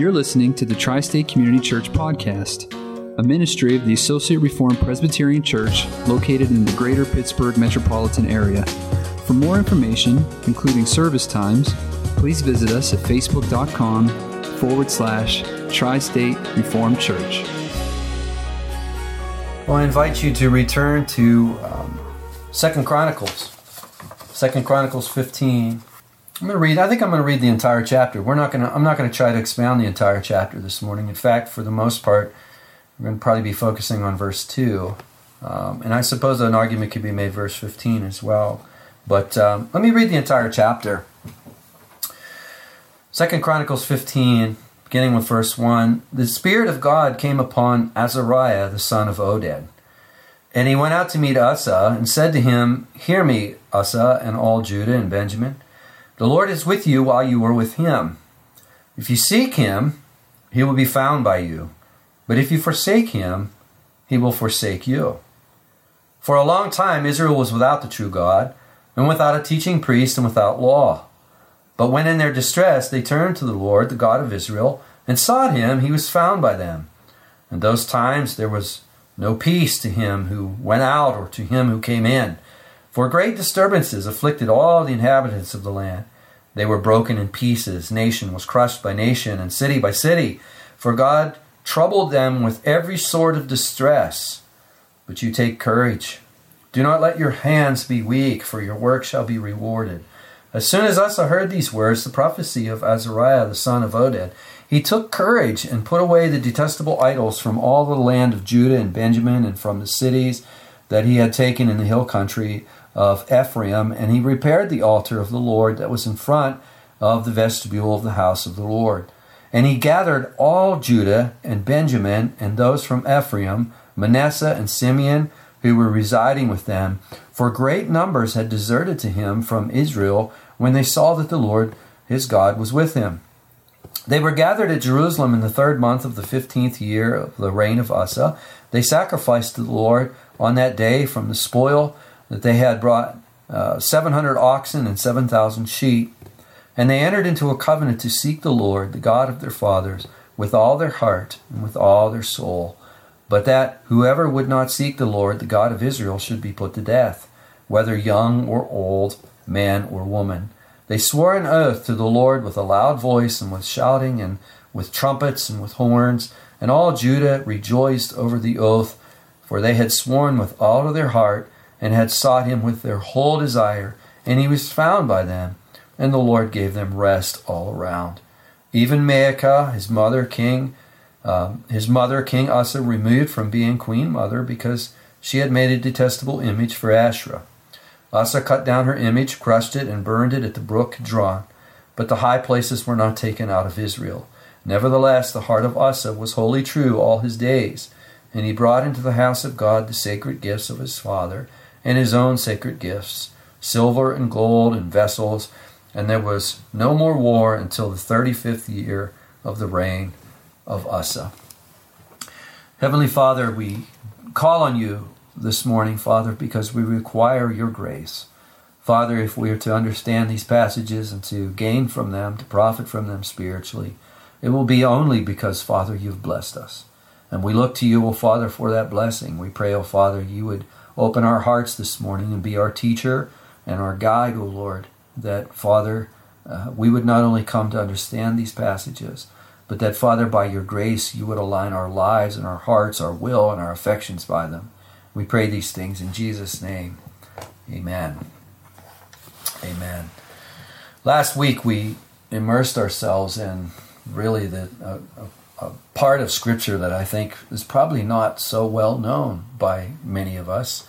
You're listening to the Tri State Community Church Podcast, a ministry of the Associate Reformed Presbyterian Church located in the greater Pittsburgh metropolitan area. For more information, including service times, please visit us at facebook.com forward slash Tri State Reformed Church. Well, I invite you to return to um, Second Chronicles, Second Chronicles 15. I'm going to read. I think I'm going to read the entire chapter. We're not going to. I'm not going to try to expound the entire chapter this morning. In fact, for the most part, we're going to probably be focusing on verse two, um, and I suppose an argument could be made verse 15 as well. But um, let me read the entire chapter. Second Chronicles 15, beginning with verse 1. The Spirit of God came upon Azariah, the son of Oded. And he went out to meet Asa and said to him, Hear me, Asa, and all Judah and Benjamin. The Lord is with you while you are with him. If you seek him, he will be found by you. But if you forsake him, he will forsake you. For a long time, Israel was without the true God, and without a teaching priest, and without law. But when in their distress they turned to the Lord, the God of Israel, and sought him, he was found by them. In those times there was no peace to him who went out or to him who came in. For great disturbances afflicted all the inhabitants of the land. They were broken in pieces. Nation was crushed by nation, and city by city. For God troubled them with every sort of distress. But you take courage. Do not let your hands be weak, for your work shall be rewarded. As soon as Asa heard these words, the prophecy of Azariah the son of Oded, he took courage and put away the detestable idols from all the land of Judah and Benjamin and from the cities that he had taken in the hill country of Ephraim, and he repaired the altar of the Lord that was in front of the vestibule of the house of the Lord. And he gathered all Judah and Benjamin and those from Ephraim, Manasseh and Simeon, who were residing with them, for great numbers had deserted to him from Israel when they saw that the Lord his God was with him. They were gathered at Jerusalem in the third month of the fifteenth year of the reign of Asa. They sacrificed to the Lord on that day from the spoil that they had brought uh, 700 oxen and 7,000 sheep. And they entered into a covenant to seek the Lord, the God of their fathers, with all their heart and with all their soul. But that whoever would not seek the Lord, the God of Israel, should be put to death, whether young or old, man or woman. They swore an oath to the Lord with a loud voice and with shouting and with trumpets and with horns. And all Judah rejoiced over the oath, for they had sworn with all of their heart and had sought him with their whole desire, and he was found by them, and the Lord gave them rest all around. Even Maacah, his mother, King, uh, his mother, King Asa, removed from being queen mother because she had made a detestable image for Asherah. Asa cut down her image, crushed it, and burned it at the brook Kidron. But the high places were not taken out of Israel. Nevertheless, the heart of Asa was wholly true all his days, and he brought into the house of God the sacred gifts of his father and his own sacred gifts, silver and gold and vessels, and there was no more war until the 35th year of the reign of Asa. Heavenly Father, we call on you this morning, Father, because we require your grace. Father, if we are to understand these passages and to gain from them, to profit from them spiritually, it will be only because, Father, you've blessed us. And we look to you, O Father, for that blessing. We pray, O Father, you would Open our hearts this morning and be our teacher and our guide, O Lord, that, Father, uh, we would not only come to understand these passages, but that, Father, by your grace, you would align our lives and our hearts, our will, and our affections by them. We pray these things in Jesus' name. Amen. Amen. Last week, we immersed ourselves in really the, uh, a part of Scripture that I think is probably not so well known by many of us.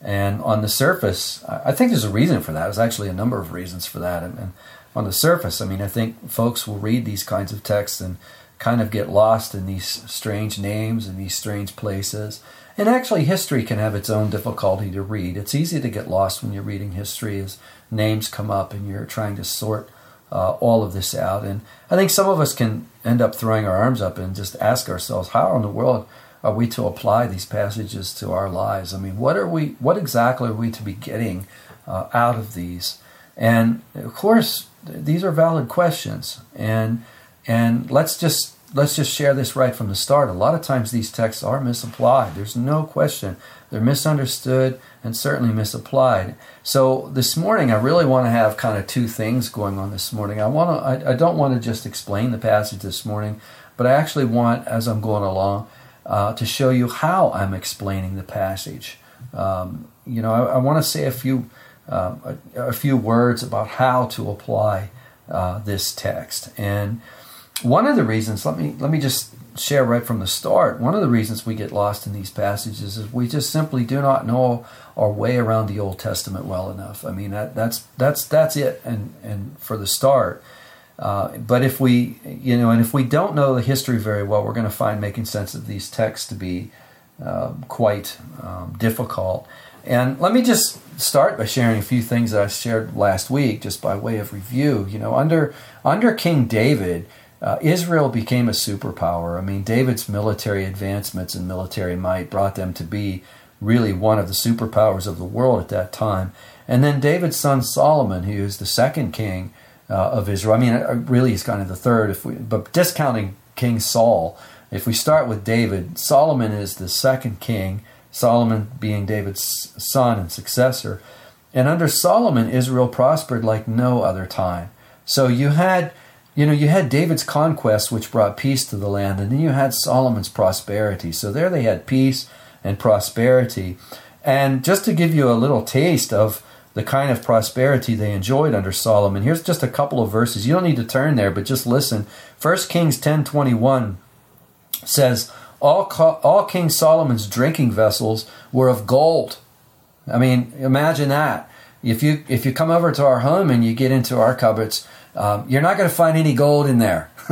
And on the surface, I think there's a reason for that. There's actually a number of reasons for that. And, and on the surface, I mean, I think folks will read these kinds of texts and kind of get lost in these strange names and these strange places. And actually, history can have its own difficulty to read. It's easy to get lost when you're reading history as names come up and you're trying to sort uh, all of this out. And I think some of us can end up throwing our arms up and just ask ourselves, how in the world are we to apply these passages to our lives? I mean, what are we? What exactly are we to be getting uh, out of these? And of course, these are valid questions. And and let's just let's just share this right from the start. A lot of times these texts are misapplied. There's no question. They're misunderstood and certainly misapplied. So this morning, I really want to have kind of two things going on this morning. I want to. I, I don't want to just explain the passage this morning, but I actually want, as I'm going along, uh, to show you how I'm explaining the passage. Um, you know, I, I want to say a few uh, a, a, few words about how to apply uh, this text. And one of the reasons, let me let me just share right from the start. One of the reasons we get lost in these passages is we just simply do not know our way around the Old Testament well enough. I mean, that, that's that's that's it. And and for the start. Uh, but if we, you know, and if we don't know the history very well, we're going to find making sense of these texts to be uh, quite um, difficult. And let me just start by sharing a few things that I shared last week, just by way of review. You know, under under King David, uh, Israel became a superpower. I mean, David's military advancements and military might brought them to be really one of the superpowers of the world at that time. And then David's son Solomon, who is the second king uh, of Israel. I mean, uh, really, he's kind of the third, if we, but discounting King Saul. If we start with David, Solomon is the second king Solomon being David's son and successor. And under Solomon, Israel prospered like no other time. So you had, you know, you had David's conquest, which brought peace to the land, and then you had Solomon's prosperity. So there they had peace and prosperity. And just to give you a little taste of the kind of prosperity they enjoyed under Solomon, here's just a couple of verses. You don't need to turn there, but just listen. 1 Kings 10:21 says, all, all King Solomon's drinking vessels were of gold. I mean, imagine that. If you if you come over to our home and you get into our cupboards, um, you're not going to find any gold in there.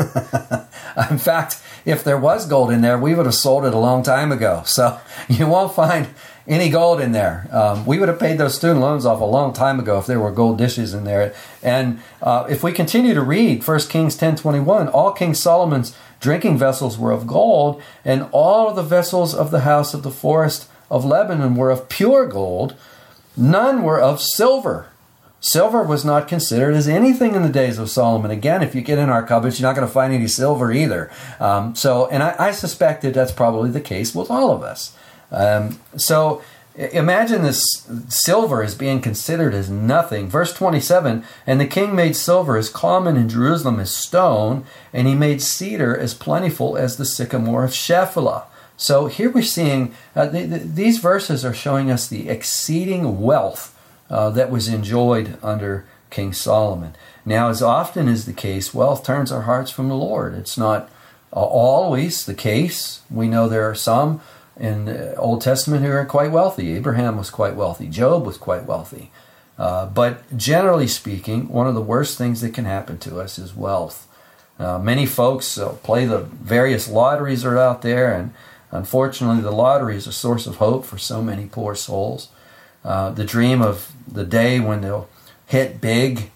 in fact, if there was gold in there, we would have sold it a long time ago. So you won't find any gold in there. Um, we would have paid those student loans off a long time ago if there were gold dishes in there. And uh, if we continue to read 1 Kings 10:21, all King Solomon's drinking vessels were of gold, and all the vessels of the house of the forest of Lebanon were of pure gold. None were of silver. Silver was not considered as anything in the days of Solomon. Again, if you get in our cupboards, you're not going to find any silver either. Um, so, and I, I suspect that that's probably the case with all of us. Um, so imagine this silver is being considered as nothing. Verse 27 And the king made silver as common in Jerusalem as stone, and he made cedar as plentiful as the sycamore of Shephelah. So here we're seeing uh, the, the, these verses are showing us the exceeding wealth uh, that was enjoyed under King Solomon. Now, as often is the case, wealth turns our hearts from the Lord. It's not uh, always the case. We know there are some in the Old Testament who are quite wealthy. Abraham was quite wealthy. Job was quite wealthy. Uh, but generally speaking, one of the worst things that can happen to us is wealth. Uh, many folks uh, play the various lotteries that are out there, and unfortunately, the lottery is a source of hope for so many poor souls. Uh, the dream of the day when they'll hit big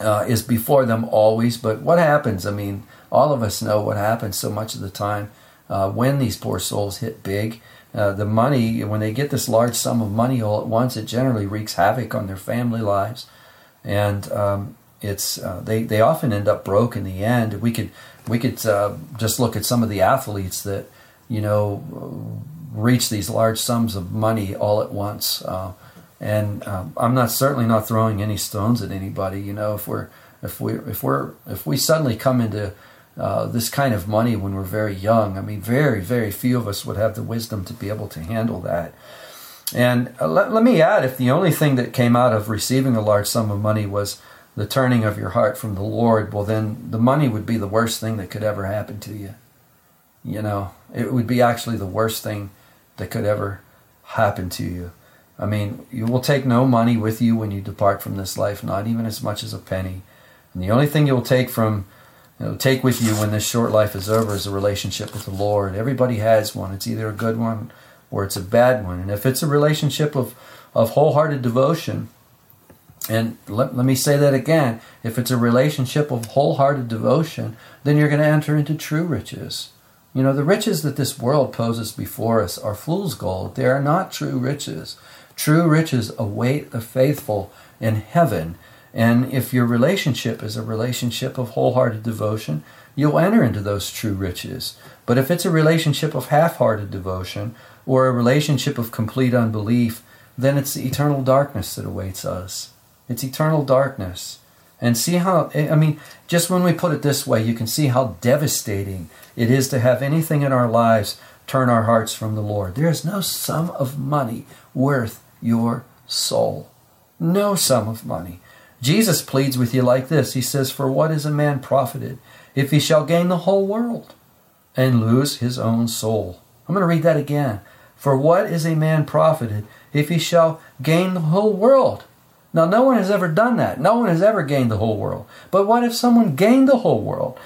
uh, is before them always. But what happens? I mean, all of us know what happens so much of the time uh, when these poor souls hit big. Uh, the money, when they get this large sum of money all at once, it generally wreaks havoc on their family lives, and um, it's uh, they they often end up broke in the end. We could we could just look at some of the athletes that you know reach these large sums of money all at once. Uh, and um, I'm not certainly not throwing any stones at anybody. You know, if we're if we if we're if we suddenly come into uh, this kind of money when we're very young. I mean, very, very few of us would have the wisdom to be able to handle that. And uh, let, let me add if the only thing that came out of receiving a large sum of money was the turning of your heart from the Lord, well, then the money would be the worst thing that could ever happen to you. You know, it would be actually the worst thing that could ever happen to you. I mean, you will take no money with you when you depart from this life, not even as much as a penny. And the only thing you'll take from you know, take with you when this short life is over is a relationship with the Lord. Everybody has one. It's either a good one or it's a bad one. And if it's a relationship of, of wholehearted devotion, and let, let me say that again if it's a relationship of wholehearted devotion, then you're going to enter into true riches. You know, the riches that this world poses before us are fool's gold. They are not true riches. True riches await the faithful in heaven And if your relationship is a relationship of wholehearted devotion, you'll enter into those true riches. But if it's a relationship of half hearted devotion or a relationship of complete unbelief, then it's the eternal darkness that awaits us. It's eternal darkness. And see how, I mean, just when we put it this way, you can see how devastating it is to have anything in our lives turn our hearts from the Lord. There is no sum of money worth your soul. No sum of money. Jesus pleads with you like this He says, For what is a man profited if he shall gain the whole world and lose his own soul? I'm going to read that again. For what is a man profited if he shall gain the whole world? Now, no one has ever done that. No one has ever gained the whole world. But what if someone gained the whole world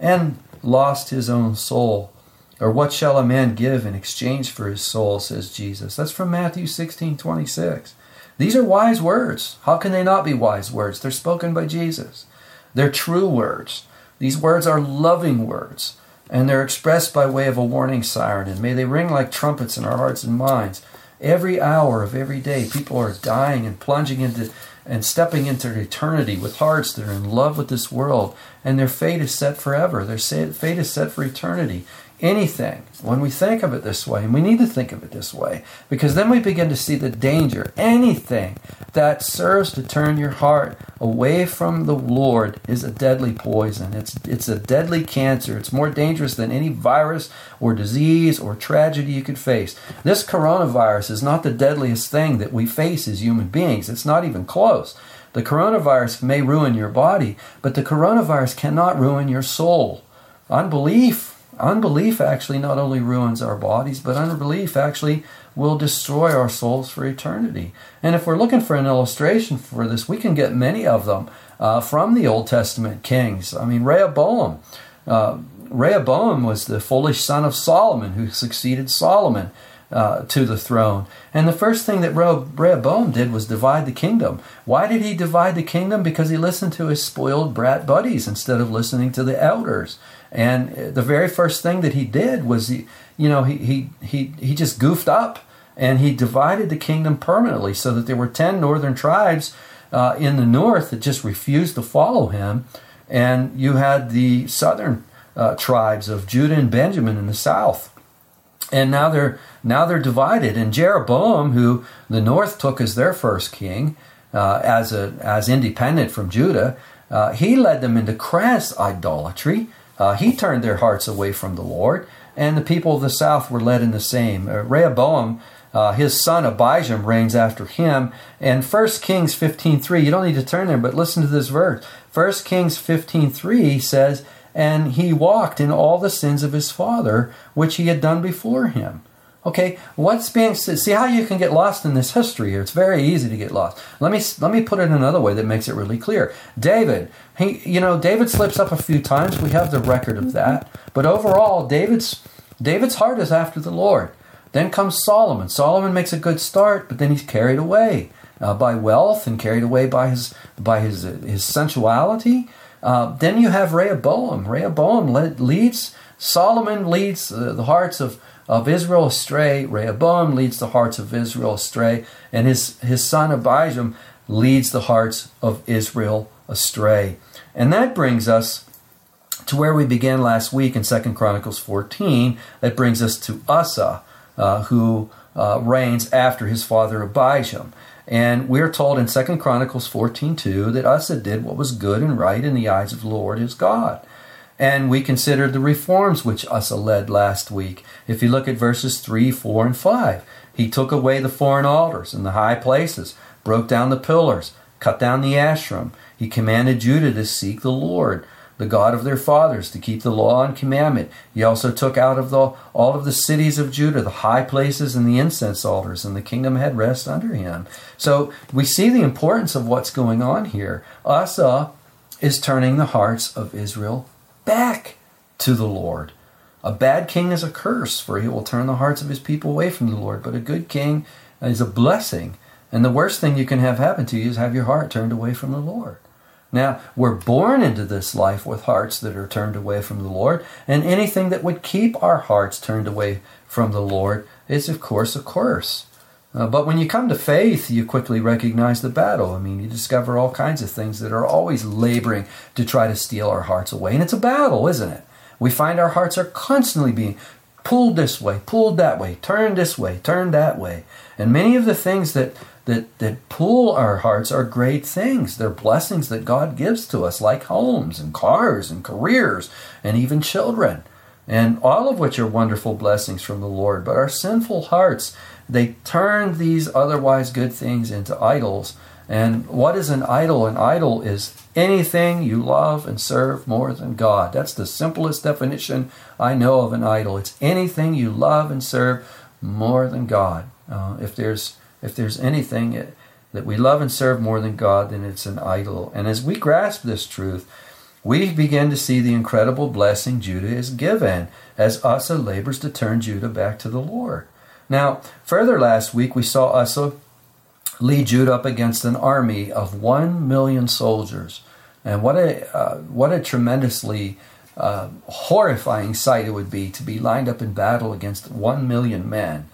and lost his own soul? Or what shall a man give in exchange for his soul, says Jesus. That's from Matthew 16 26. These are wise words. How can they not be wise words? They're spoken by Jesus. They're true words. These words are loving words, and they're expressed by way of a warning siren. And may they ring like trumpets in our hearts and minds. Every hour of every day, people are dying and plunging into and stepping into eternity with hearts that are in love with this world, and their fate is set forever. Their fate is set for eternity anything when we think of it this way, and we need to think of it this way, because then we begin to see the danger. Anything that serves to turn your heart away from the Lord is a deadly poison. It's, it's a deadly cancer. It's more dangerous than any virus or disease or tragedy you could face. This coronavirus is not the deadliest thing that we face as human beings, it's not even close. The coronavirus may ruin your body, but the coronavirus cannot ruin your soul. Unbelief Unbelief actually not only ruins our bodies, but unbelief actually will destroy our souls for eternity. And if we're looking for an illustration for this, we can get many of them uh, from the Old Testament kings. I mean, Rehoboam. Uh, Rehoboam was the foolish son of Solomon who succeeded Solomon uh, to the throne. And the first thing that Rehoboam did was divide the kingdom. Why did he divide the kingdom? Because he listened to his spoiled brat buddies instead of listening to the elders. And the very first thing that he did was, he, you know, he, he, he, he just goofed up and he divided the kingdom permanently so that there were 10 northern tribes uh, in the north that just refused to follow him. And you had the southern uh, tribes of Judah and Benjamin in the south. And now they're now they're divided. And Jeroboam, who the north took as their first king, uh, as a as independent from Judah, uh, he led them into crass idolatry uh, he turned their hearts away from the Lord, and the people of the south were led in the same. Uh, Rehoboam, uh, his son Abijam, reigns after him. And 1 Kings 15.3, you don't need to turn there, but listen to this verse. 1 Kings 15.3 says, And he walked in all the sins of his father, which he had done before him. Okay, what's being see how you can get lost in this history here. It's very easy to get lost. Let me let me put it another way that makes it really clear. David, he you know, David slips up a few times. We have the record of that. But overall, David's David's heart is after the Lord. Then comes Solomon. Solomon makes a good start, but then he's carried away uh, by wealth and carried away by his by his his sensuality. Uh, then you have Rehoboam. Rehoboam leads. Solomon leads uh, the hearts of of Israel astray. Rehoboam leads the hearts of Israel astray, and his, his son Abijam leads the hearts of Israel astray. And that brings us to where we began last week in 2 Chronicles 14. That brings us to Asa, uh, who uh, reigns after his father Abijam. And we're told in 2 Chronicles 14:2 that Asa did what was good and right in the eyes of the Lord his God. And we considered the reforms which Asa led last week. If you look at verses 3, 4, and 5, he took away the foreign altars and the high places, broke down the pillars, cut down the Asherim. He commanded Judah to seek the Lord, the God of their fathers, to keep the law and commandment. He also took out of the, all of the cities of Judah the high places and the incense altars, and the kingdom had rest under him. So we see the importance of what's going on here. Asa is turning the hearts of Israel back to the Lord. A bad king is a curse, for he will turn the hearts of his people away from the Lord. But a good king is a blessing. And the worst thing you can have happen to you is have your heart turned away from the Lord. Now, we're born into this life with hearts that are turned away from the Lord, and anything that would keep our hearts turned away from the Lord is, of course, a curse. Uh, but when you come to faith, you quickly recognize the battle. I mean, you discover all kinds of things that are always laboring to try to steal our hearts away. And it's a battle, isn't it? We find our hearts are constantly being pulled this way, pulled that way, turned this way, turned that way. And many of the things that that, that pull our hearts are great things. They're blessings that God gives to us, like homes and cars and careers and even children, and all of which are wonderful blessings from the Lord. But our sinful hearts, they turn these otherwise good things into idols. And what is an idol? An idol is anything you love and serve more than God. That's the simplest definition I know of an idol. It's anything you love and serve more than God. Uh, if there's if there's anything that we love and serve more than God, then it's an idol. And as we grasp this truth, we begin to see the incredible blessing Judah is given as Asa labors to turn Judah back to the Lord. Now, further last week, we saw Asa lead Judah up against an army of one million soldiers. And what a, uh, what a tremendously uh, horrifying sight it would be to be lined up in battle against one million men.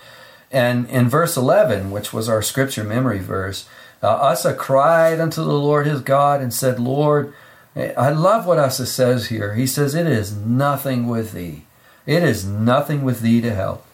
And in verse 11, which was our scripture memory verse, uh, Asa cried unto the Lord his God and said, Lord, I love what Asa says here. He says, It is nothing with thee. It is nothing with thee to help,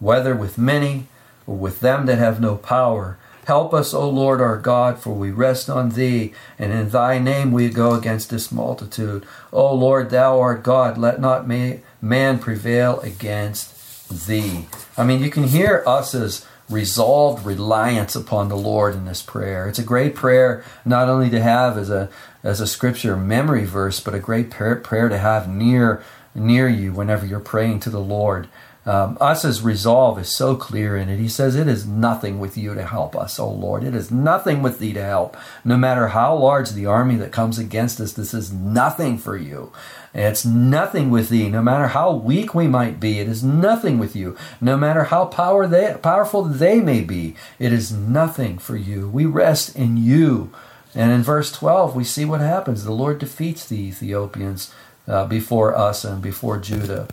whether with many or with them that have no power. Help us, O Lord our God, for we rest on thee, and in thy name we go against this multitude. O Lord, thou art God, let not man prevail against thee. I mean, you can hear Asa's resolved reliance upon the Lord in this prayer. It's a great prayer not only to have as a as a scripture memory verse, but a great prayer, to have near near you whenever you're praying to the Lord. Um, Asa's resolve is so clear in it. He says, It is nothing with you to help us, O Lord. It is nothing with thee to help. No matter how large the army that comes against us, this is nothing for you. It's nothing with thee. No matter how weak we might be, it is nothing with you. No matter how power they, powerful they may be, it is nothing for you. We rest in you. And in verse 12, we see what happens. The Lord defeats the Ethiopians uh, before us and before Judah.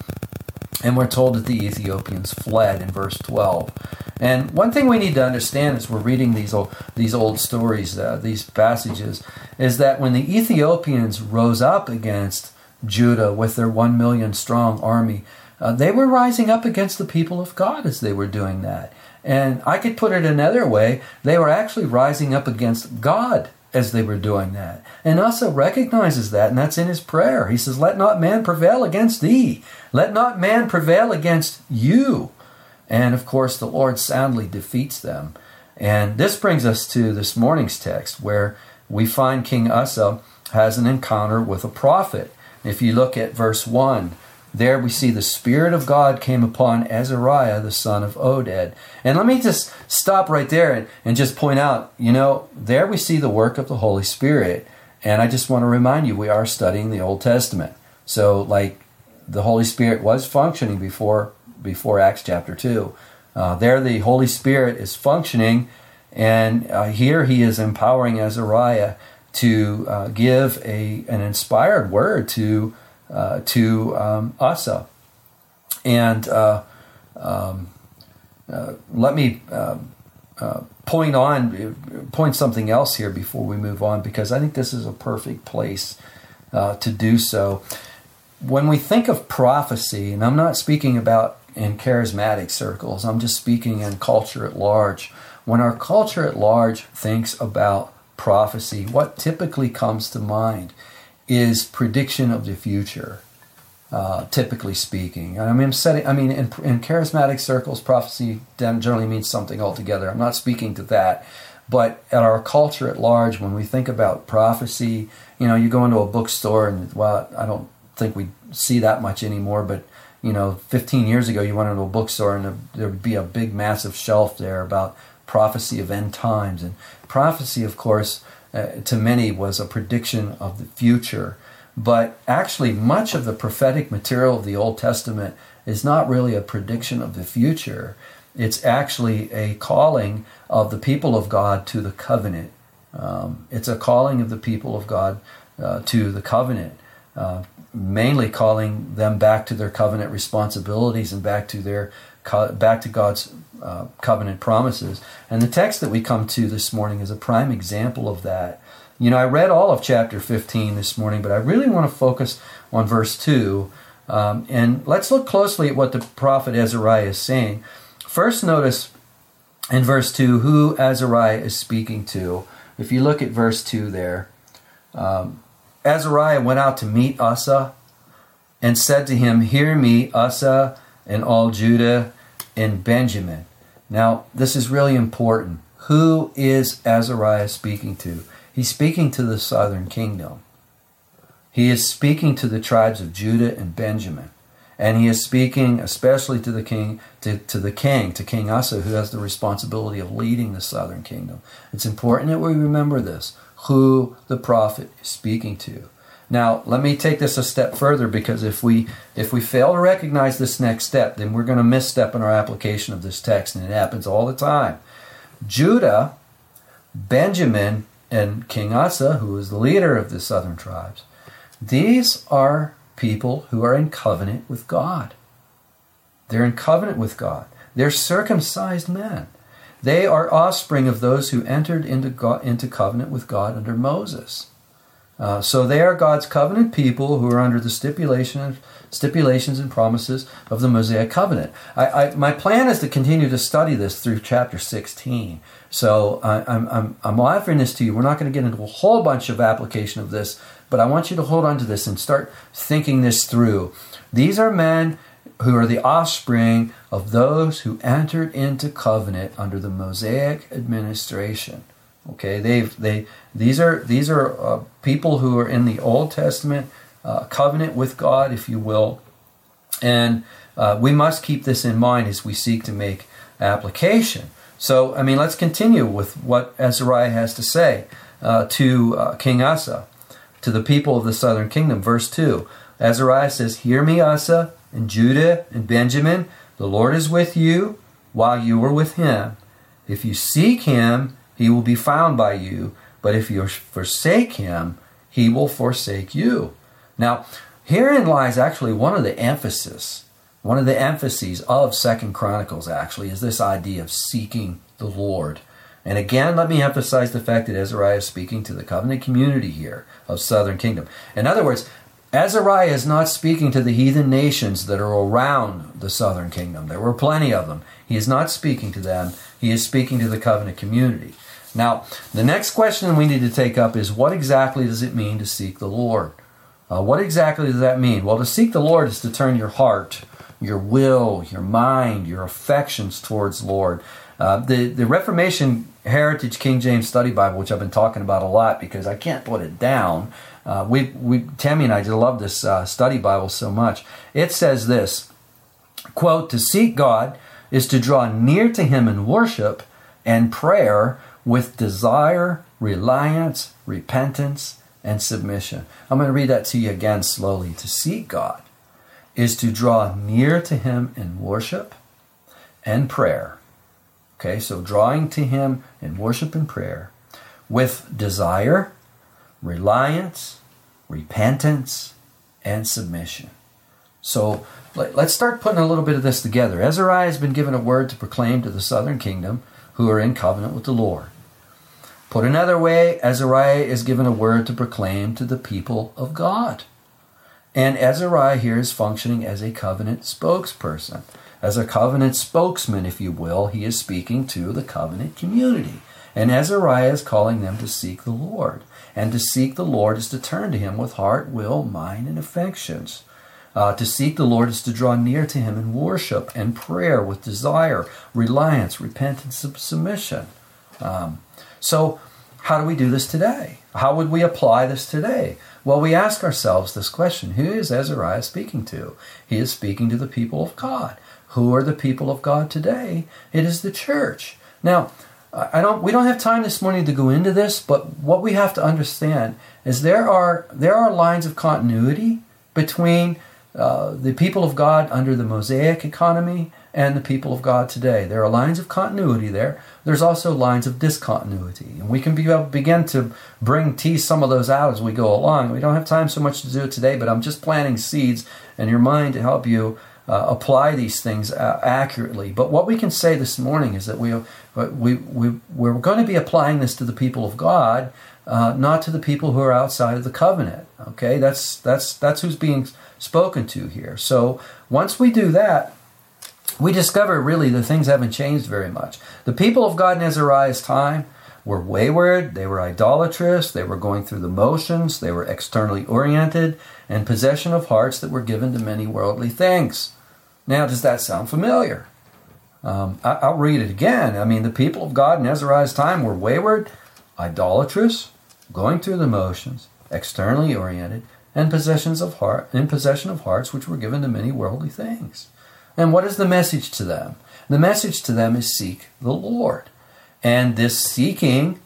And we're told that the Ethiopians fled in verse 12. And one thing we need to understand as we're reading these old, these old stories, uh, these passages, is that when the Ethiopians rose up against Judah with their one million strong army, uh, they were rising up against the people of God as they were doing that. And I could put it another way they were actually rising up against God as they were doing that. And Asa recognizes that, and that's in his prayer. He says, Let not man prevail against thee, let not man prevail against you. And of course, the Lord soundly defeats them. And this brings us to this morning's text where we find King Asa has an encounter with a prophet. If you look at verse 1, there we see the Spirit of God came upon Azariah, the son of Oded. And let me just stop right there and, and just point out, you know, there we see the work of the Holy Spirit. And I just want to remind you, we are studying the Old Testament. So, like, the Holy Spirit was functioning before before Acts chapter 2. Uh, there, the Holy Spirit is functioning, and uh, here he is empowering Azariah to uh, give a an inspired word to uh, to um, Asa. And uh, um, uh, let me um, uh, point on point something else here before we move on because I think this is a perfect place uh, to do so. When we think of prophecy, and I'm not speaking about in charismatic circles, I'm just speaking in culture at large. When our culture at large thinks about prophecy, what typically comes to mind is prediction of the future. Uh, typically speaking, I mean, I'm setting. I mean, in, in charismatic circles, prophecy generally means something altogether. I'm not speaking to that, but at our culture at large, when we think about prophecy, you know, you go into a bookstore and well, I don't think we see that much anymore, but you know, 15 years ago, you went into a bookstore and there would be a big, massive shelf there about prophecy of end times. And prophecy, of course, uh, to many was a prediction of the future. But actually, much of the prophetic material of the Old Testament is not really a prediction of the future. It's actually a calling of the people of God to the covenant. Um, it's a calling of the people of God uh, to the covenant, uh, mainly calling them back to their covenant responsibilities and back to their back to God's uh, covenant promises. And the text that we come to this morning is a prime example of that. You know, I read all of chapter 15 this morning, but I really want to focus on verse 2. Um, and let's look closely at what the prophet Azariah is saying. First, notice in verse 2 who Azariah is speaking to. If you look at verse 2 there, um, Azariah went out to meet Asa and said to him, Hear me, Asa, and all Judah and Benjamin. Now, this is really important. Who is Azariah speaking to? He's speaking to the southern kingdom. He is speaking to the tribes of Judah and Benjamin. And he is speaking especially to the king, to, to the king, to King Asa, who has the responsibility of leading the southern kingdom. It's important that we remember this, who the prophet is speaking to. Now, let me take this a step further because if we if we fail to recognize this next step, then we're going to misstep in our application of this text, and it happens all the time. Judah, Benjamin, and King Asa, who is the leader of the southern tribes, these are people who are in covenant with God. They're in covenant with God. They're circumcised men. They are offspring of those who entered into, into covenant with God under Moses. Uh, so they are God's covenant people who are under the stipulation, stipulations and promises of the Mosaic covenant. I, I, my plan is to continue to study this through chapter 16. So I, I'm, I'm, I'm offering this to you. We're not going to get into a whole bunch of application of this, but I want you to hold on to this and start thinking this through. These are men who are the offspring of those who entered into covenant under the Mosaic administration. Okay, they've they these are these are uh, people who are in the Old Testament uh, covenant with God, if you will, and uh, we must keep this in mind as we seek to make application. So, I mean, let's continue with what Azariah has to say uh, to uh, King Asa, to the people of the southern kingdom. Verse two, Azariah says, "Hear me, Asa, and Judah and Benjamin. The Lord is with you, while you are with Him. If you seek Him." He will be found by you. But if you forsake him, he will forsake you. Now, herein lies actually one of the emphasis, one of the emphases of Second Chronicles actually is this idea of seeking the Lord. And again, let me emphasize the fact that Azariah is speaking to the covenant community here of Southern Kingdom. In other words, Azariah is not speaking to the heathen nations that are around the southern kingdom. There were plenty of them. He is not speaking to them. He is speaking to the covenant community. Now, the next question we need to take up is what exactly does it mean to seek the Lord? Uh, what exactly does that mean? Well, to seek the Lord is to turn your heart, your will, your mind, your affections towards Lord. Uh, the, the Reformation Heritage King James Study Bible, which I've been talking about a lot because I can't put it down. Uh, we, we, Tammy and I just love this uh, study Bible so much. It says this quote, To seek God is to draw near to Him in worship and prayer with desire, reliance, repentance, and submission. I'm going to read that to you again slowly. To seek God is to draw near to Him in worship and prayer. Okay, so drawing to Him in worship and prayer with desire, reliance, repentance, and submission. So let's start putting a little bit of this together. Azariah has been given a word to proclaim to the southern kingdom who are in covenant with the Lord. Put another way, Azariah is given a word to proclaim to the people of God. And Azariah here is functioning as a covenant spokesperson. As a covenant spokesman, if you will, he is speaking to the covenant community. And Azariah is calling them to seek the Lord. And to seek the Lord is to turn to him with heart, will, mind, and affections. Uh, to seek the Lord is to draw near to him in worship and prayer with desire, reliance, repentance, and submission. Um, so, how do we do this today? How would we apply this today? Well, we ask ourselves this question Who is Azariah speaking to? He is speaking to the people of God. Who are the people of God today? It is the church. Now, I don't we don't have time this morning to go into this, but what we have to understand is there are there are lines of continuity between uh, the people of God under the Mosaic economy and the people of God today. There are lines of continuity there. There's also lines of discontinuity. And we can be, begin to bring, tease some of those out as we go along. We don't have time so much to do it today, but I'm just planting seeds in your mind to help you uh, apply these things uh, accurately. But what we can say this morning is that we, we, we, we're going to be applying this to the people of God, uh, not to the people who are outside of the covenant. Okay, that's, that's, that's who's being spoken to here. So once we do that, we discover really the things haven't changed very much. The people of God in Azariah's time were wayward, they were idolatrous, they were going through the motions, they were externally oriented, and possession of hearts that were given to many worldly things. Now, does that sound familiar? Um, I, will read it again. I mean, the people of God in Azariah's time were wayward, idolatrous, going through the motions, externally oriented, and possessions of heart in possession of hearts which were given to many worldly things. And what is the message to them? The message to them is seek the Lord. And this seeking,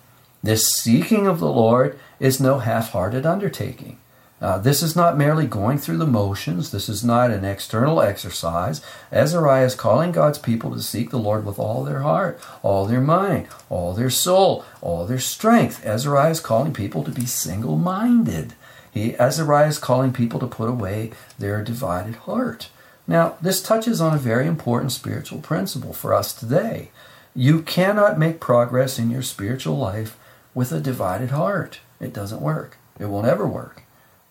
this seeking of the Lord is no half-hearted undertaking. Uh, this is not merely going through the motions. This is not an external exercise. Azariah is calling God's people to seek the Lord with all their heart, all their mind, all their soul, all their strength. Azariah is calling people to be single minded. He, Azariah is calling people to put away their divided heart. Now, this touches on a very important spiritual principle for us today. You cannot make progress in your spiritual life with a divided heart. It doesn't work. It will never work.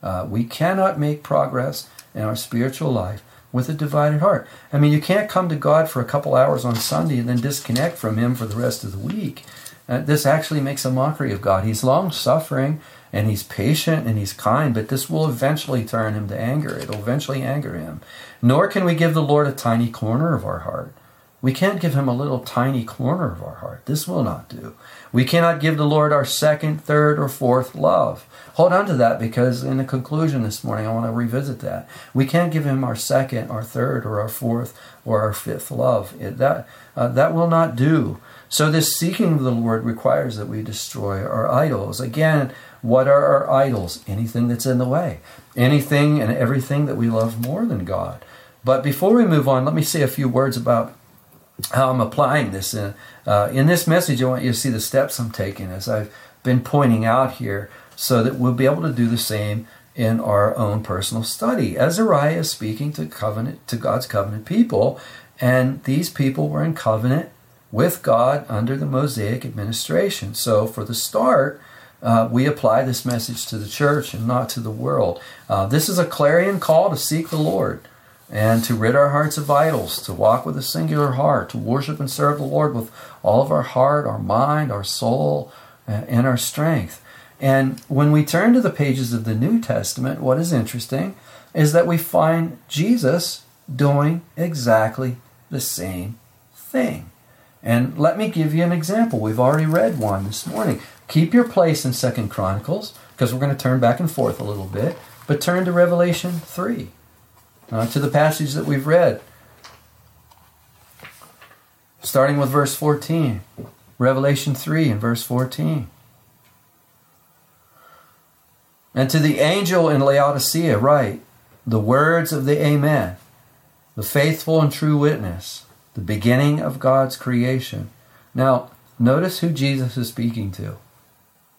Uh, we cannot make progress in our spiritual life with a divided heart. I mean, you can't come to God for a couple hours on Sunday and then disconnect from Him for the rest of the week. Uh, this actually makes a mockery of God. He's long suffering and He's patient and He's kind, but this will eventually turn Him to anger. It'll eventually anger Him. Nor can we give the Lord a tiny corner of our heart. We can't give him a little tiny corner of our heart. This will not do. We cannot give the Lord our second, third, or fourth love. Hold on to that because in the conclusion this morning, I want to revisit that. We can't give him our second, our third, or our fourth, or our fifth love. It, that, uh, that will not do. So, this seeking of the Lord requires that we destroy our idols. Again, what are our idols? Anything that's in the way, anything and everything that we love more than God. But before we move on, let me say a few words about how I'm applying this. In, uh, in this message, I want you to see the steps I'm taking as I've been pointing out here so that we'll be able to do the same in our own personal study. Azariah is speaking to covenant to God's covenant people, and these people were in covenant with God under the Mosaic administration. So for the start, uh, we apply this message to the church and not to the world. Uh, this is a clarion call to seek the Lord and to rid our hearts of idols, to walk with a singular heart, to worship and serve the Lord with all of our heart, our mind, our soul, uh, and our strength. And when we turn to the pages of the New Testament, what is interesting is that we find Jesus doing exactly the same thing. And let me give you an example. We've already read one this morning. Keep your place in Second Chronicles, because we're going to turn back and forth a little bit, but turn to Revelation 3 uh, to the passage that we've read. Starting with verse 14, Revelation 3 and verse 14. And to the angel in Laodicea, write the words of the Amen, the faithful and true witness, the beginning of God's creation. Now, notice who Jesus is speaking to.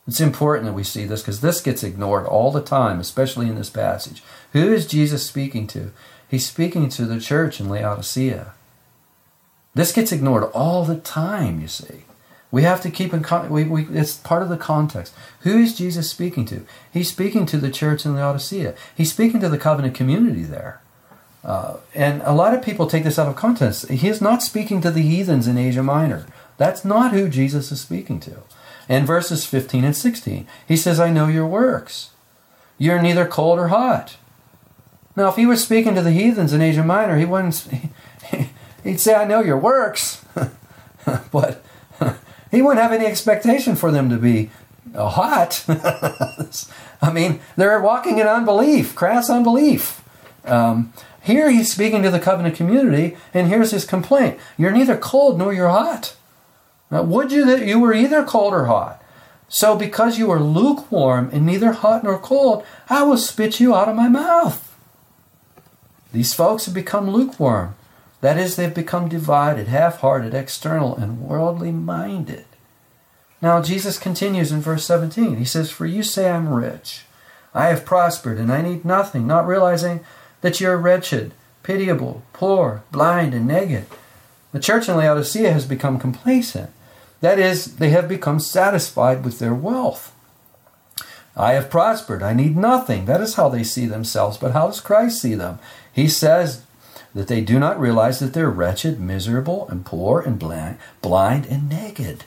It's important that we see this because this gets ignored all the time, especially in this passage. Who is Jesus speaking to? He's speaking to the church in Laodicea. This gets ignored all the time, you see. We have to keep in con- we, we, it's part of the context. Who is Jesus speaking to? He's speaking to the church in Laodicea. He's speaking to the covenant community there. Uh, and a lot of people take this out of context. He is not speaking to the heathens in Asia Minor. That's not who Jesus is speaking to. In verses 15 and 16, he says, I know your works. You're neither cold or hot. Now, if he was speaking to the heathens in Asia Minor, he wouldn't. He'd say, I know your works. but he wouldn't have any expectation for them to be uh, hot. I mean, they're walking in unbelief, crass unbelief. Um, here he's speaking to the covenant community, and here's his complaint You're neither cold nor you're hot. Now, would you that you were either cold or hot? So, because you are lukewarm and neither hot nor cold, I will spit you out of my mouth. These folks have become lukewarm. That is, they've become divided, half hearted, external, and worldly minded. Now, Jesus continues in verse 17. He says, For you say I'm rich. I have prospered, and I need nothing, not realizing that you're wretched, pitiable, poor, blind, and naked. The church in Laodicea has become complacent. That is, they have become satisfied with their wealth. I have prospered. I need nothing. That is how they see themselves. But how does Christ see them? He says that they do not realize that they're wretched, miserable, and poor, and blind, blind and naked.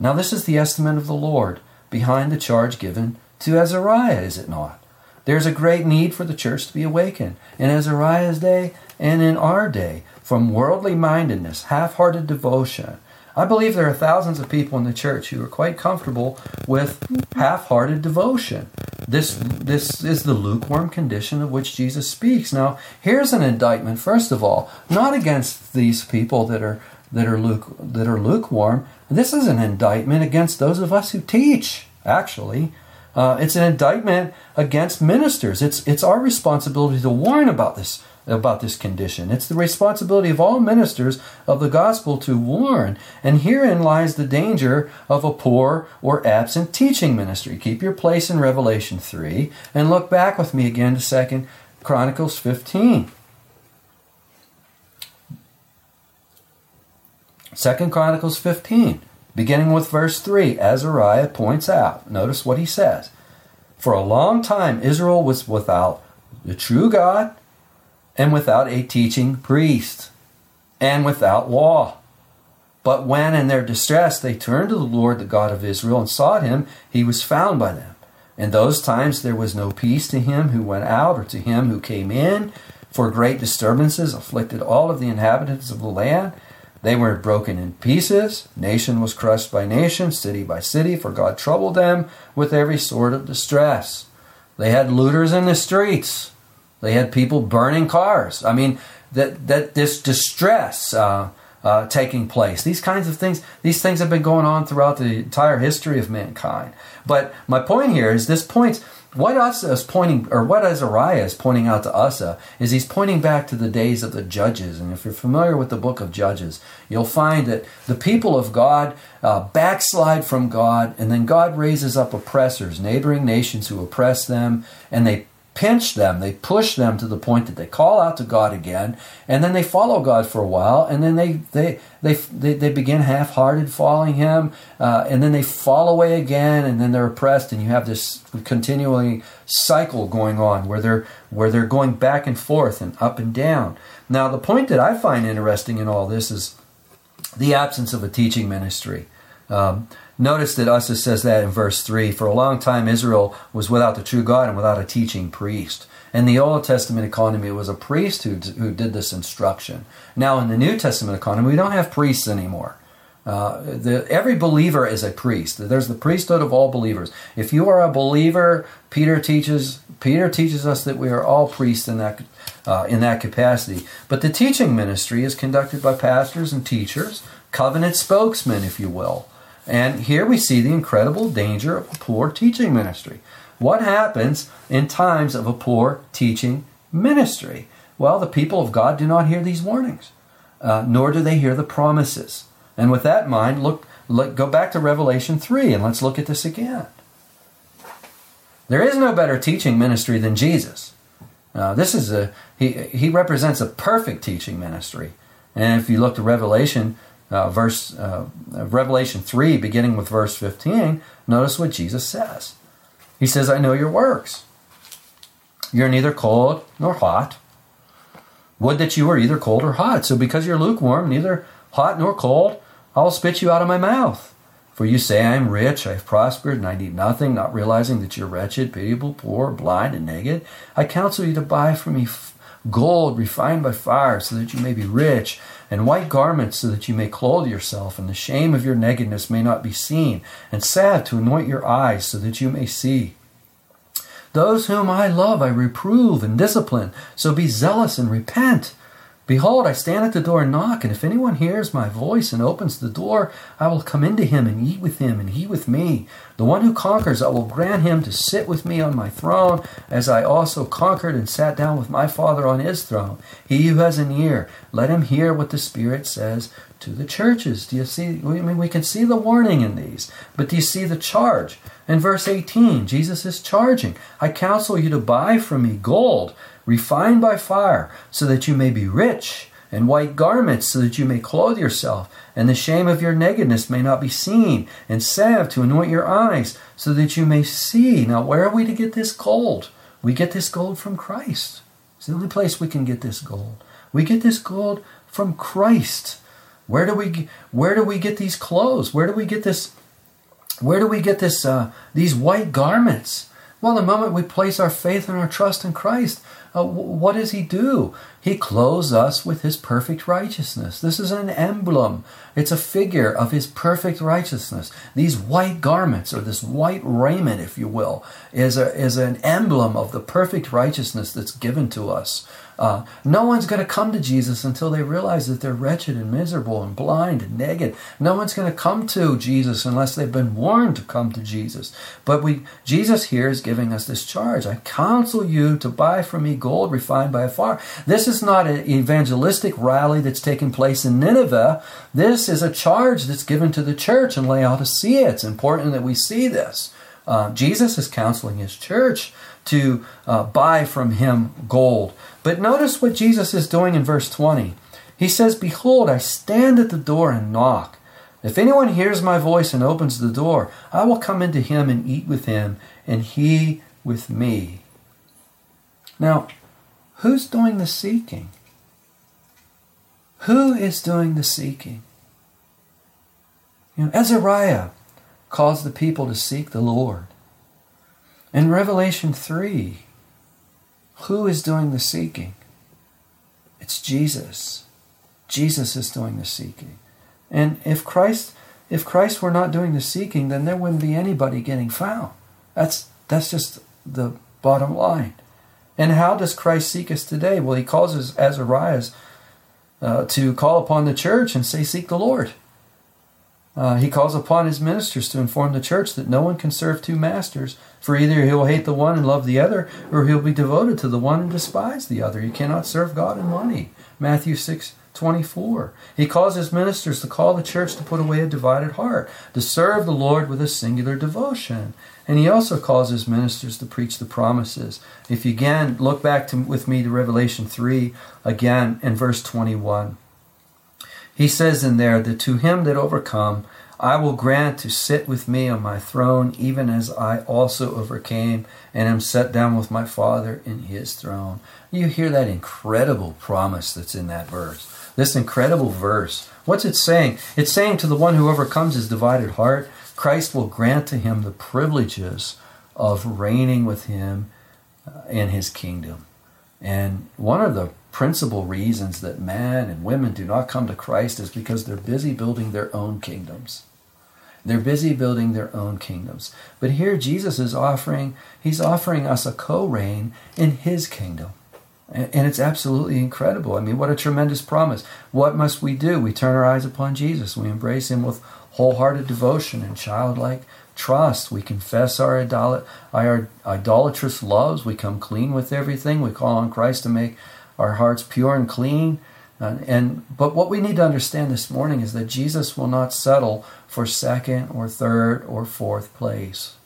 Now, this is the estimate of the Lord behind the charge given to Azariah, is it not? There's a great need for the church to be awakened in Azariah's day and in our day from worldly mindedness, half hearted devotion. I believe there are thousands of people in the church who are quite comfortable with half hearted devotion. This, this is the lukewarm condition of which Jesus speaks. Now, here's an indictment, first of all, not against these people that are, that are, luke, that are lukewarm. This is an indictment against those of us who teach, actually. Uh, it's an indictment against ministers. It's it's our responsibility to warn about this about this condition. It's the responsibility of all ministers of the gospel to warn. And herein lies the danger of a poor or absent teaching ministry. Keep your place in Revelation 3 and look back with me again to Second Chronicles 15. Second Chronicles 15. Beginning with verse 3, Azariah points out, notice what he says. For a long time, Israel was without the true God and without a teaching priest and without law. But when in their distress they turned to the Lord, the God of Israel, and sought him, he was found by them. In those times there was no peace to him who went out or to him who came in, for great disturbances afflicted all of the inhabitants of the land. They were broken in pieces. Nation was crushed by nation, city by city, for God troubled them with every sort of distress. They had looters in the streets. They had people burning cars. I mean, that that this distress uh, uh, taking place. These kinds of things. These things have been going on throughout the entire history of mankind. But my point here is this points what Asa is pointing, or what Azariah is pointing out to Asa, is he's pointing back to the days of the judges. And if you're familiar with the book of Judges, you'll find that the people of God uh, backslide from God, and then God raises up oppressors, neighboring nations who oppress them, and they pinch them, they push them to the point that they call out to God again, and then they follow God for a while, and then they they they they, they begin half-hearted following Him, uh, and then they fall away again, and then they're oppressed, and you have this continually cycle going on where they're where they're going back and forth and up and down. Now, the point that I find interesting in all this is the absence of a teaching ministry. Um, Notice that Asa says that in verse 3 For a long time, Israel was without the true God and without a teaching priest. In the Old Testament economy, it was a priest who, who did this instruction. Now, in the New Testament economy, we don't have priests anymore. Uh, the, every believer is a priest. There's the priesthood of all believers. If you are a believer, Peter teaches Peter teaches us that we are all priests in that uh, in that capacity. But the teaching ministry is conducted by pastors and teachers, covenant spokesmen, if you will. And here we see the incredible danger of a poor teaching ministry. What happens in times of a poor teaching ministry? Well, the people of God do not hear these warnings, uh, nor do they hear the promises. And with that in mind, look, look, go back to Revelation 3 and let's look at this again. There is no better teaching ministry than Jesus. Uh, this is a he, he represents a perfect teaching ministry. And if you look to Revelation uh, verse uh, Revelation 3, beginning with verse 15, notice what Jesus says. He says, I know your works. You're neither cold nor hot. Would that you were either cold or hot. So because you're lukewarm, neither hot nor cold, I'll spit you out of my mouth. For you say, I am rich, I have prospered, and I need nothing, not realizing that you're wretched, pitiable, poor, blind, and naked. I counsel you to buy from me gold refined by fire, so that you may be rich and white garments so that you may clothe yourself, and the shame of your nakedness may not be seen, and salve to anoint your eyes so that you may see. Those whom I love I reprove and discipline, so be zealous and repent. Behold, I stand at the door and knock, and if anyone hears my voice and opens the door, I will come into him and eat with him, and he with me. The one who conquers, I will grant him to sit with me on my throne, as I also conquered and sat down with my Father on his throne. He who has an ear, let him hear what the Spirit says to the churches. Do you see? I mean, we can see the warning in these, but do you see the charge? In verse 18, Jesus is charging I counsel you to buy from me gold refined by fire, so that you may be rich, and white garments, so that you may clothe yourself, and the shame of your nakedness may not be seen, and salve to anoint your eyes, so that you may see. Now, where are we to get this gold? We get this gold from Christ. It's the only place we can get this gold. We get this gold from Christ. Where do we where do we get these clothes? Where do we get this where do we get this uh, these white garments? Well, the moment we place our faith and our trust in Christ, uh, what does He do? He clothes us with His perfect righteousness. This is an emblem. It's a figure of His perfect righteousness. These white garments, or this white raiment, if you will, is, a, is an emblem of the perfect righteousness that's given to us. Uh, no one's going to come to Jesus until they realize that they're wretched and miserable and blind and naked. No one's going to come to Jesus unless they've been warned to come to Jesus. But we, Jesus here is giving us this charge. I counsel you to buy from me gold refined by fire. This is not an evangelistic rally that's taking place in Nineveh. This is a charge that's given to the church in Laodicea. It's important that we see this. Uh, Jesus is counseling his church to uh, buy from him gold. But notice what Jesus is doing in verse 20. He says, Behold, I stand at the door and knock. If anyone hears my voice and opens the door, I will come into him and eat with him, and he with me. Now, who's doing the seeking? Who is doing the seeking? You know, Azariah calls the people to seek the Lord. In Revelation 3, who is doing the seeking? It's Jesus. Jesus is doing the seeking. And if Christ if Christ were not doing the seeking, then there wouldn't be anybody getting found. That's that's just the bottom line. And how does Christ seek us today? Well, he calls us Azariahs uh, to call upon the church and say, Seek the Lord. Uh, he calls upon his ministers to inform the church that no one can serve two masters, for either he will hate the one and love the other, or he'll be devoted to the one and despise the other. You cannot serve God and money. Matthew 6 24. He calls his ministers to call the church to put away a divided heart, to serve the Lord with a singular devotion. And he also calls his ministers to preach the promises. If you again look back to, with me to Revelation 3, again in verse 21. He says in there that to him that overcome, I will grant to sit with me on my throne, even as I also overcame and am set down with my Father in his throne. You hear that incredible promise that's in that verse. This incredible verse. What's it saying? It's saying to the one who overcomes his divided heart, Christ will grant to him the privileges of reigning with him uh, in his kingdom. And one of the principal reasons that men and women do not come to Christ is because they're busy building their own kingdoms. They're busy building their own kingdoms. But here Jesus is offering, he's offering us a co-reign in his kingdom. And it's absolutely incredible. I mean, what a tremendous promise. What must we do? We turn our eyes upon Jesus. We embrace him with wholehearted devotion and childlike trust. We confess our, idol- our idolatrous loves. We come clean with everything. We call on Christ to make our hearts pure and clean. Uh, and but what we need to understand this morning is that Jesus will not settle for second or third or fourth place.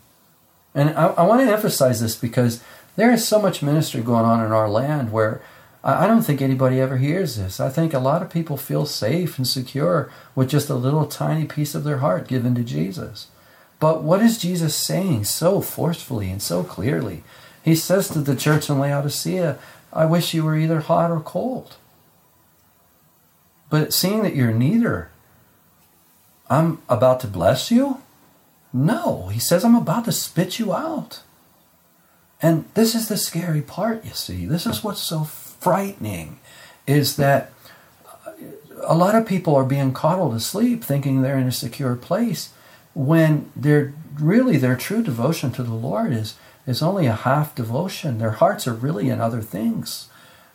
And I, I want to emphasize this because there is so much ministry going on in our land where I, I don't think anybody ever hears this. I think a lot of people feel safe and secure with just a little tiny piece of their heart given to Jesus. But what is Jesus saying so forcefully and so clearly? He says to the church in Laodicea, I wish you were either hot or cold. But seeing that you're neither, I'm about to bless you? No, he says, I'm about to spit you out. And this is the scary part, you see. This is what's so frightening is that a lot of people are being coddled to sleep thinking they're in a secure place when they're really their true devotion to the Lord is is only a half devotion. Their hearts are really in other things.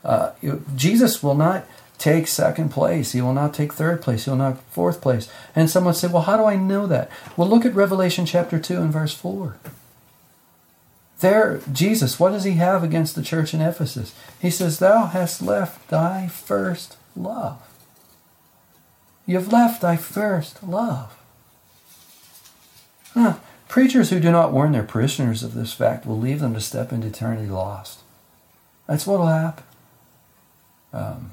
Uh, Jesus will not take second place. He will not take third place. He will not fourth place. And someone said, Well, how do I know that? Well, look at Revelation chapter 2 and verse 4. There, Jesus, what does he have against the church in Ephesus? He says, Thou hast left thy first love. You've left thy first love. Huh. Preachers who do not warn their parishioners of this fact will leave them to step into eternity lost. That's what'll happen. Um,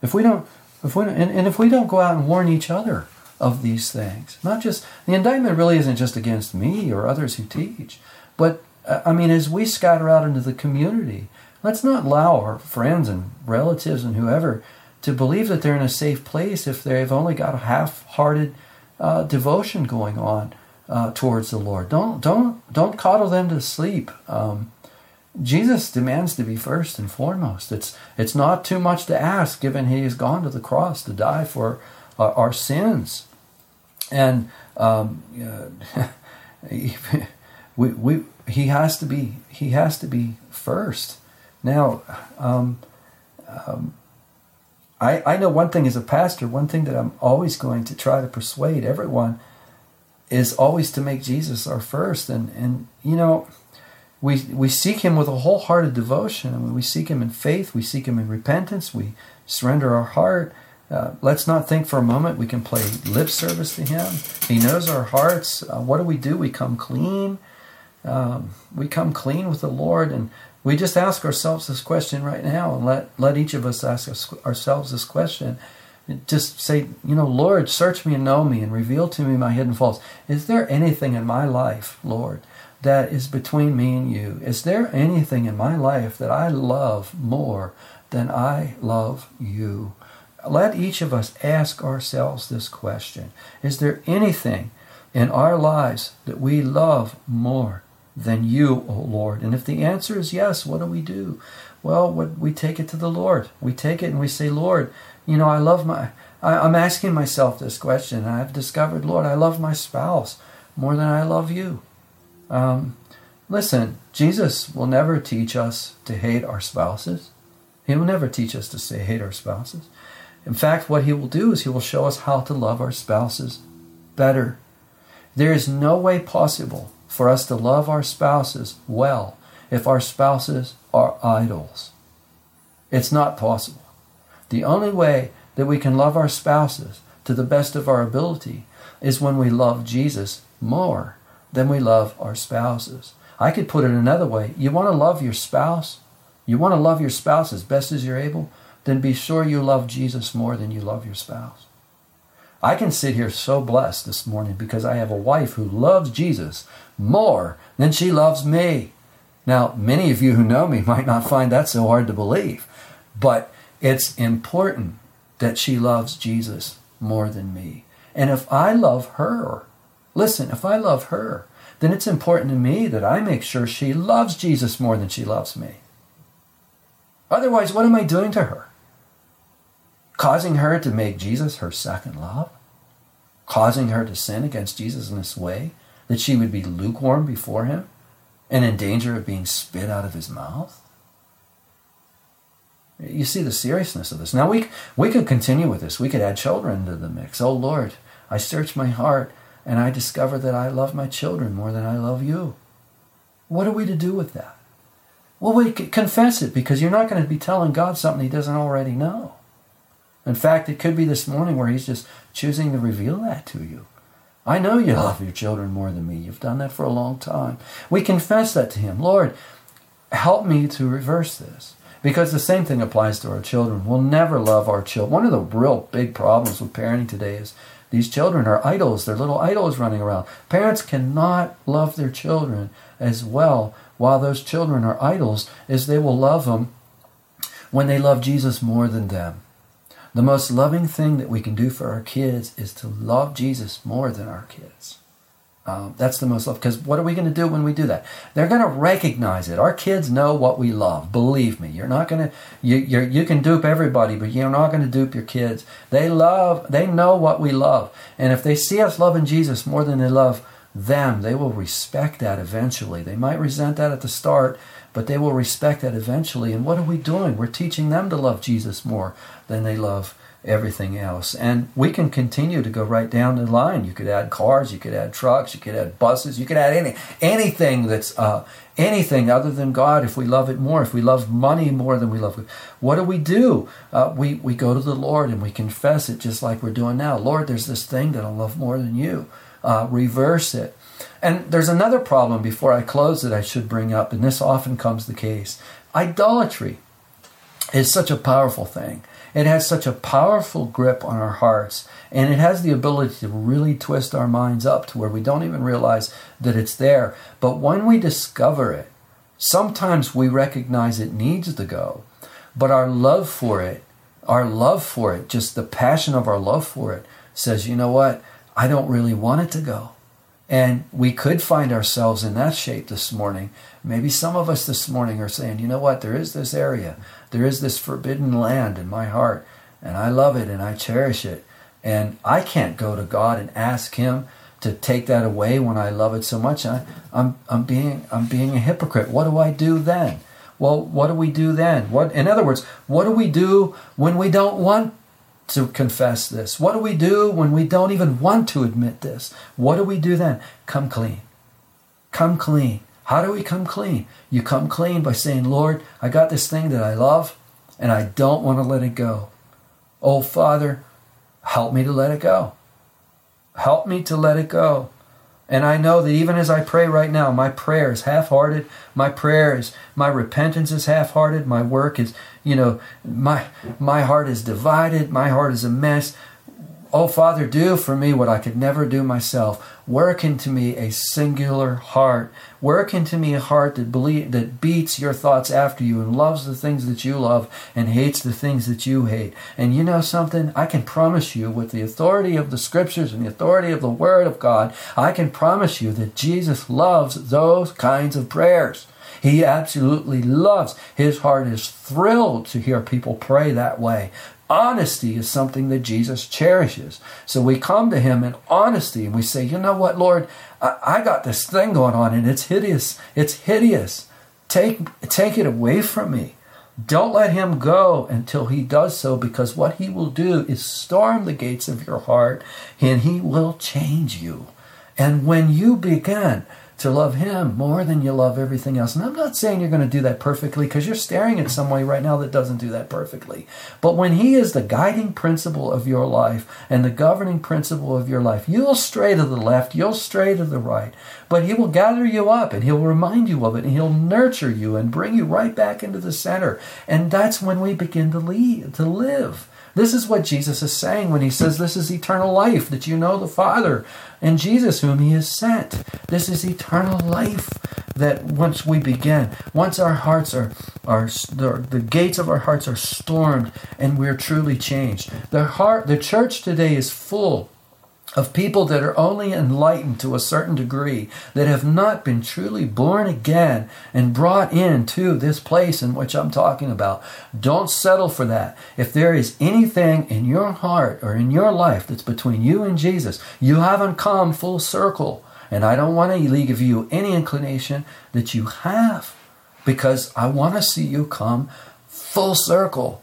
if we don't, if we don't, and, and if we don't go out and warn each other of these things, not just the indictment really isn't just against me or others who teach, but uh, I mean, as we scatter out into the community, let's not allow our friends and relatives and whoever to believe that they're in a safe place if they've only got a half-hearted uh, devotion going on uh, towards the Lord. Don't don't don't coddle them to sleep. Um, Jesus demands to be first and foremost. It's it's not too much to ask, given He has gone to the cross to die for uh, our sins, and um, we, we He has to be He has to be first. Now, um, um, I I know one thing as a pastor. One thing that I'm always going to try to persuade everyone is always to make Jesus our first, and and you know we, we seek Him with a wholehearted devotion. Mean, we seek Him in faith. We seek Him in repentance. We surrender our heart. Uh, let's not think for a moment we can play lip service to Him. He knows our hearts. Uh, what do we do? We come clean. Um, we come clean with the Lord, and we just ask ourselves this question right now, and let let each of us ask us, ourselves this question. Just say, you know, Lord, search me and know me, and reveal to me my hidden faults. Is there anything in my life, Lord? that is between me and you? Is there anything in my life that I love more than I love you? Let each of us ask ourselves this question Is there anything in our lives that we love more than you, O Lord? And if the answer is yes, what do we do? Well, we take it to the Lord. We take it and we say, Lord, you know, I love my, I, am asking myself this question. I've discovered, Lord, I love my spouse more than I love you. Um, listen, Jesus will never teach us to hate our spouses. He will never teach us to say hate our spouses. In fact, what he will do is he will show us how to love our spouses better. There is no way possible for us to love our spouses well if our spouses are idols. It's not possible. The only way that we can love our spouses to the best of our ability is when we love Jesus more than we love our spouses. I could put it another way. You want to love your spouse? You want to love your spouse as best as you're able? Then be sure you love Jesus more than you love your spouse. I can sit here so blessed this morning because I have a wife who loves Jesus more than she loves me. Now, many of you who know me might not find that so hard to believe, but it's important that she loves Jesus more than me. And if I love her Listen, if I love her, then it's important to me that I make sure she loves Jesus more than she loves me. Otherwise, what am I doing to her? Causing her to make Jesus her second love? Causing her to sin against Jesus in this way that she would be lukewarm before him and in danger of being spit out of his mouth? You see the seriousness of this. Now, we, we could continue with this. We could add children to the mix. Oh, Lord, I search my heart and I discover that I love my children more than I love you. What are we to do with that? Well, we confess it because you're not going to be telling God something He doesn't already know. In fact, it could be this morning where He's just choosing to reveal that to you. I know you love your children more than me. You've done that for a long time. We confess that to Him. Lord, help me to reverse this. Because the same thing applies to our children. We'll never love our children. One of the real big problems with parenting today is these children are idols. They're little idols running around. Parents cannot love their children as well while those children are idols as they will love them when they love Jesus more than them. The most loving thing that we can do for our kids is to love Jesus more than our kids. Um, that's the most love. Because what are we going to do when we do that? They're going to recognize it. Our kids know what we love. Believe me, you're not going to. You you you can dupe everybody, but you're not going to dupe your kids. They love. They know what we love, and if they see us loving Jesus more than they love them, they will respect that eventually. They might resent that at the start, but they will respect that eventually. And what are we doing? We're teaching them to love Jesus more than they love everything else. And we can continue to go right down the line. You could add cars, you could add trucks, you could add buses, you could add any anything that's uh, anything other than God. If we love it more, if we love money more than we love it, what do we do? Uh, we we go to the Lord and we confess it, just like we're doing now. Lord, there's this thing that I love more than you. Uh, reverse it. And there's another problem before I close that I should bring up, and this often comes the case. Idolatry is such a powerful thing. It has such a powerful grip on our hearts, and it has the ability to really twist our minds up to where we don't even realize that it's there. But when we discover it, sometimes we recognize it needs to go, but our love for it, our love for it, just the passion of our love for it, says, you know what? I don't really want it to go. And we could find ourselves in that shape this morning. Maybe some of us this morning are saying, you know what, there is this area, there is this forbidden land in my heart, and I love it and I cherish it. And I can't go to God and ask Him to take that away when I love it so much. I, I'm, I'm, being, I'm being a hypocrite. What do I do then? Well, what do we do then? What, in other words, what do we do when we don't want to confess this? What do we do when we don't even want to admit this? What do we do then? Come clean. Come clean. How do we come clean? You come clean by saying, Lord, I got this thing that I love and I don't want to let it go. Oh, Father, help me to let it go. Help me to let it go. And I know that even as I pray right now, my prayer is half hearted. My prayer is, my repentance is half hearted. My work is, you know, my, my heart is divided. My heart is a mess. Oh, Father, do for me what I could never do myself. Work into me a singular heart. Work into me a heart that believe, that beats your thoughts after you and loves the things that you love and hates the things that you hate. And you know something? I can promise you, with the authority of the Scriptures and the authority of the Word of God, I can promise you that Jesus loves those kinds of prayers. He absolutely loves. His heart is thrilled to hear people pray that way. Honesty is something that Jesus cherishes. So we come to Him in honesty and we say, You know what, Lord, I, I got this thing going on and it's hideous. It's hideous. Take, take it away from me. Don't let him go until he does so, because what he will do is storm the gates of your heart and he will change you. And when you begin to love Him more than you love everything else. And I'm not saying you're going to do that perfectly because you're staring at somebody right now that doesn't do that perfectly. But when He is the guiding principle of your life and the governing principle of your life, you'll stray to the left, you'll stray to the right. But He will gather you up and He'll remind you of it and He'll nurture you and bring you right back into the center. And that's when we begin to lead, to live. This is what Jesus is saying when he says this is eternal life, that you know the Father and Jesus whom he has sent. This is eternal life that once we begin, once our hearts are, are the, the gates of our hearts are stormed and we're truly changed. The heart, the church today is full of people that are only enlightened to a certain degree, that have not been truly born again and brought into this place in which I'm talking about. Don't settle for that. If there is anything in your heart or in your life that's between you and Jesus, you haven't come full circle. And I don't want to give you any inclination that you have because I want to see you come full circle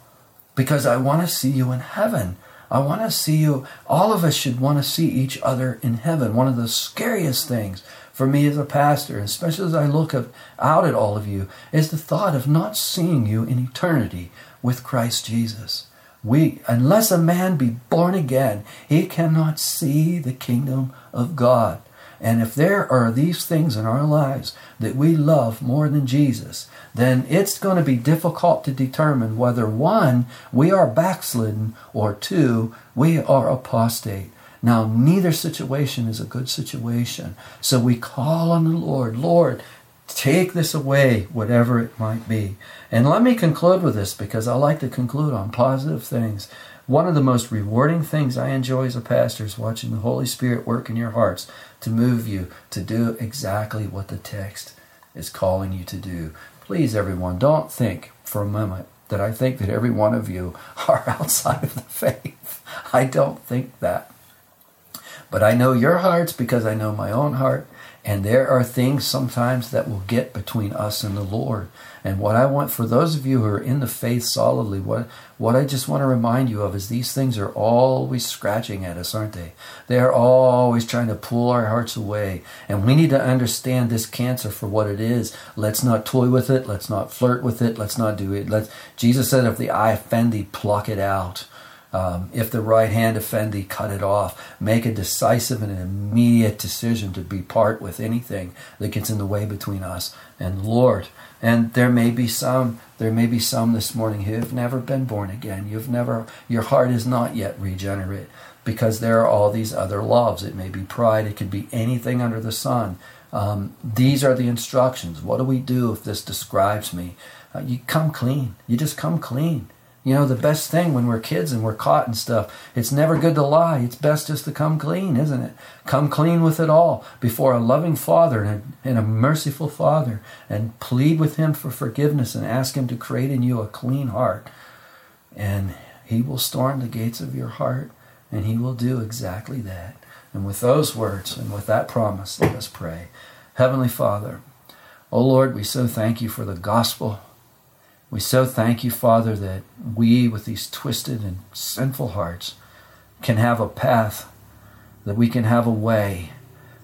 because I want to see you in heaven. I want to see you. All of us should want to see each other in heaven. One of the scariest things for me as a pastor, especially as I look out at all of you, is the thought of not seeing you in eternity with Christ Jesus. We, unless a man be born again, he cannot see the kingdom of God. And if there are these things in our lives that we love more than Jesus, then it's going to be difficult to determine whether one, we are backslidden, or two, we are apostate. Now, neither situation is a good situation. So we call on the Lord, Lord, take this away, whatever it might be. And let me conclude with this because I like to conclude on positive things. One of the most rewarding things I enjoy as a pastor is watching the Holy Spirit work in your hearts to move you to do exactly what the text is calling you to do. Please, everyone, don't think for a moment that I think that every one of you are outside of the faith. I don't think that. But I know your hearts because I know my own heart. And there are things sometimes that will get between us and the Lord. And what I want for those of you who are in the faith solidly, what, what I just want to remind you of is these things are always scratching at us, aren't they? They are always trying to pull our hearts away. And we need to understand this cancer for what it is. Let's not toy with it. Let's not flirt with it. Let's not do it. Let's, Jesus said, if the eye offend thee, pluck it out. Um, if the right hand offend thee, cut it off. Make a decisive and an immediate decision to be part with anything that gets in the way between us and Lord. And there may be some, there may be some this morning who have never been born again. You've never, your heart is not yet regenerate because there are all these other loves. It may be pride. It could be anything under the sun. Um, these are the instructions. What do we do if this describes me? Uh, you come clean. You just come clean. You know, the best thing when we're kids and we're caught and stuff, it's never good to lie. It's best just to come clean, isn't it? Come clean with it all before a loving Father and a, and a merciful Father and plead with Him for forgiveness and ask Him to create in you a clean heart. And He will storm the gates of your heart and He will do exactly that. And with those words and with that promise, let us pray. Heavenly Father, O Lord, we so thank you for the gospel. We so thank you, Father, that we, with these twisted and sinful hearts, can have a path, that we can have a way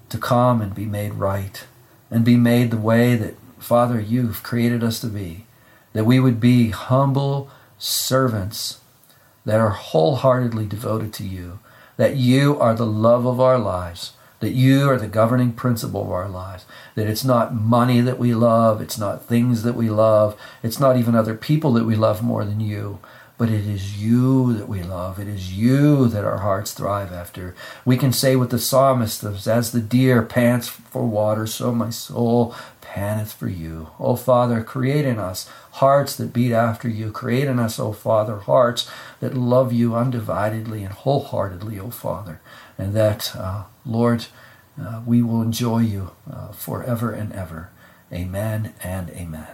to come and be made right, and be made the way that, Father, you've created us to be. That we would be humble servants that are wholeheartedly devoted to you, that you are the love of our lives, that you are the governing principle of our lives, that it's not money that we love, it's not things that we love, it's not even other people that we love more than you, but it is you that we love. It is you that our hearts thrive after. We can say with the psalmist, as the deer pants for water, so my soul panteth for you. O Father, create in us hearts that beat after you. Create in us, O Father, hearts that love you undividedly and wholeheartedly, O Father. And that, uh, Lord, uh, we will enjoy you uh, forever and ever. Amen and amen.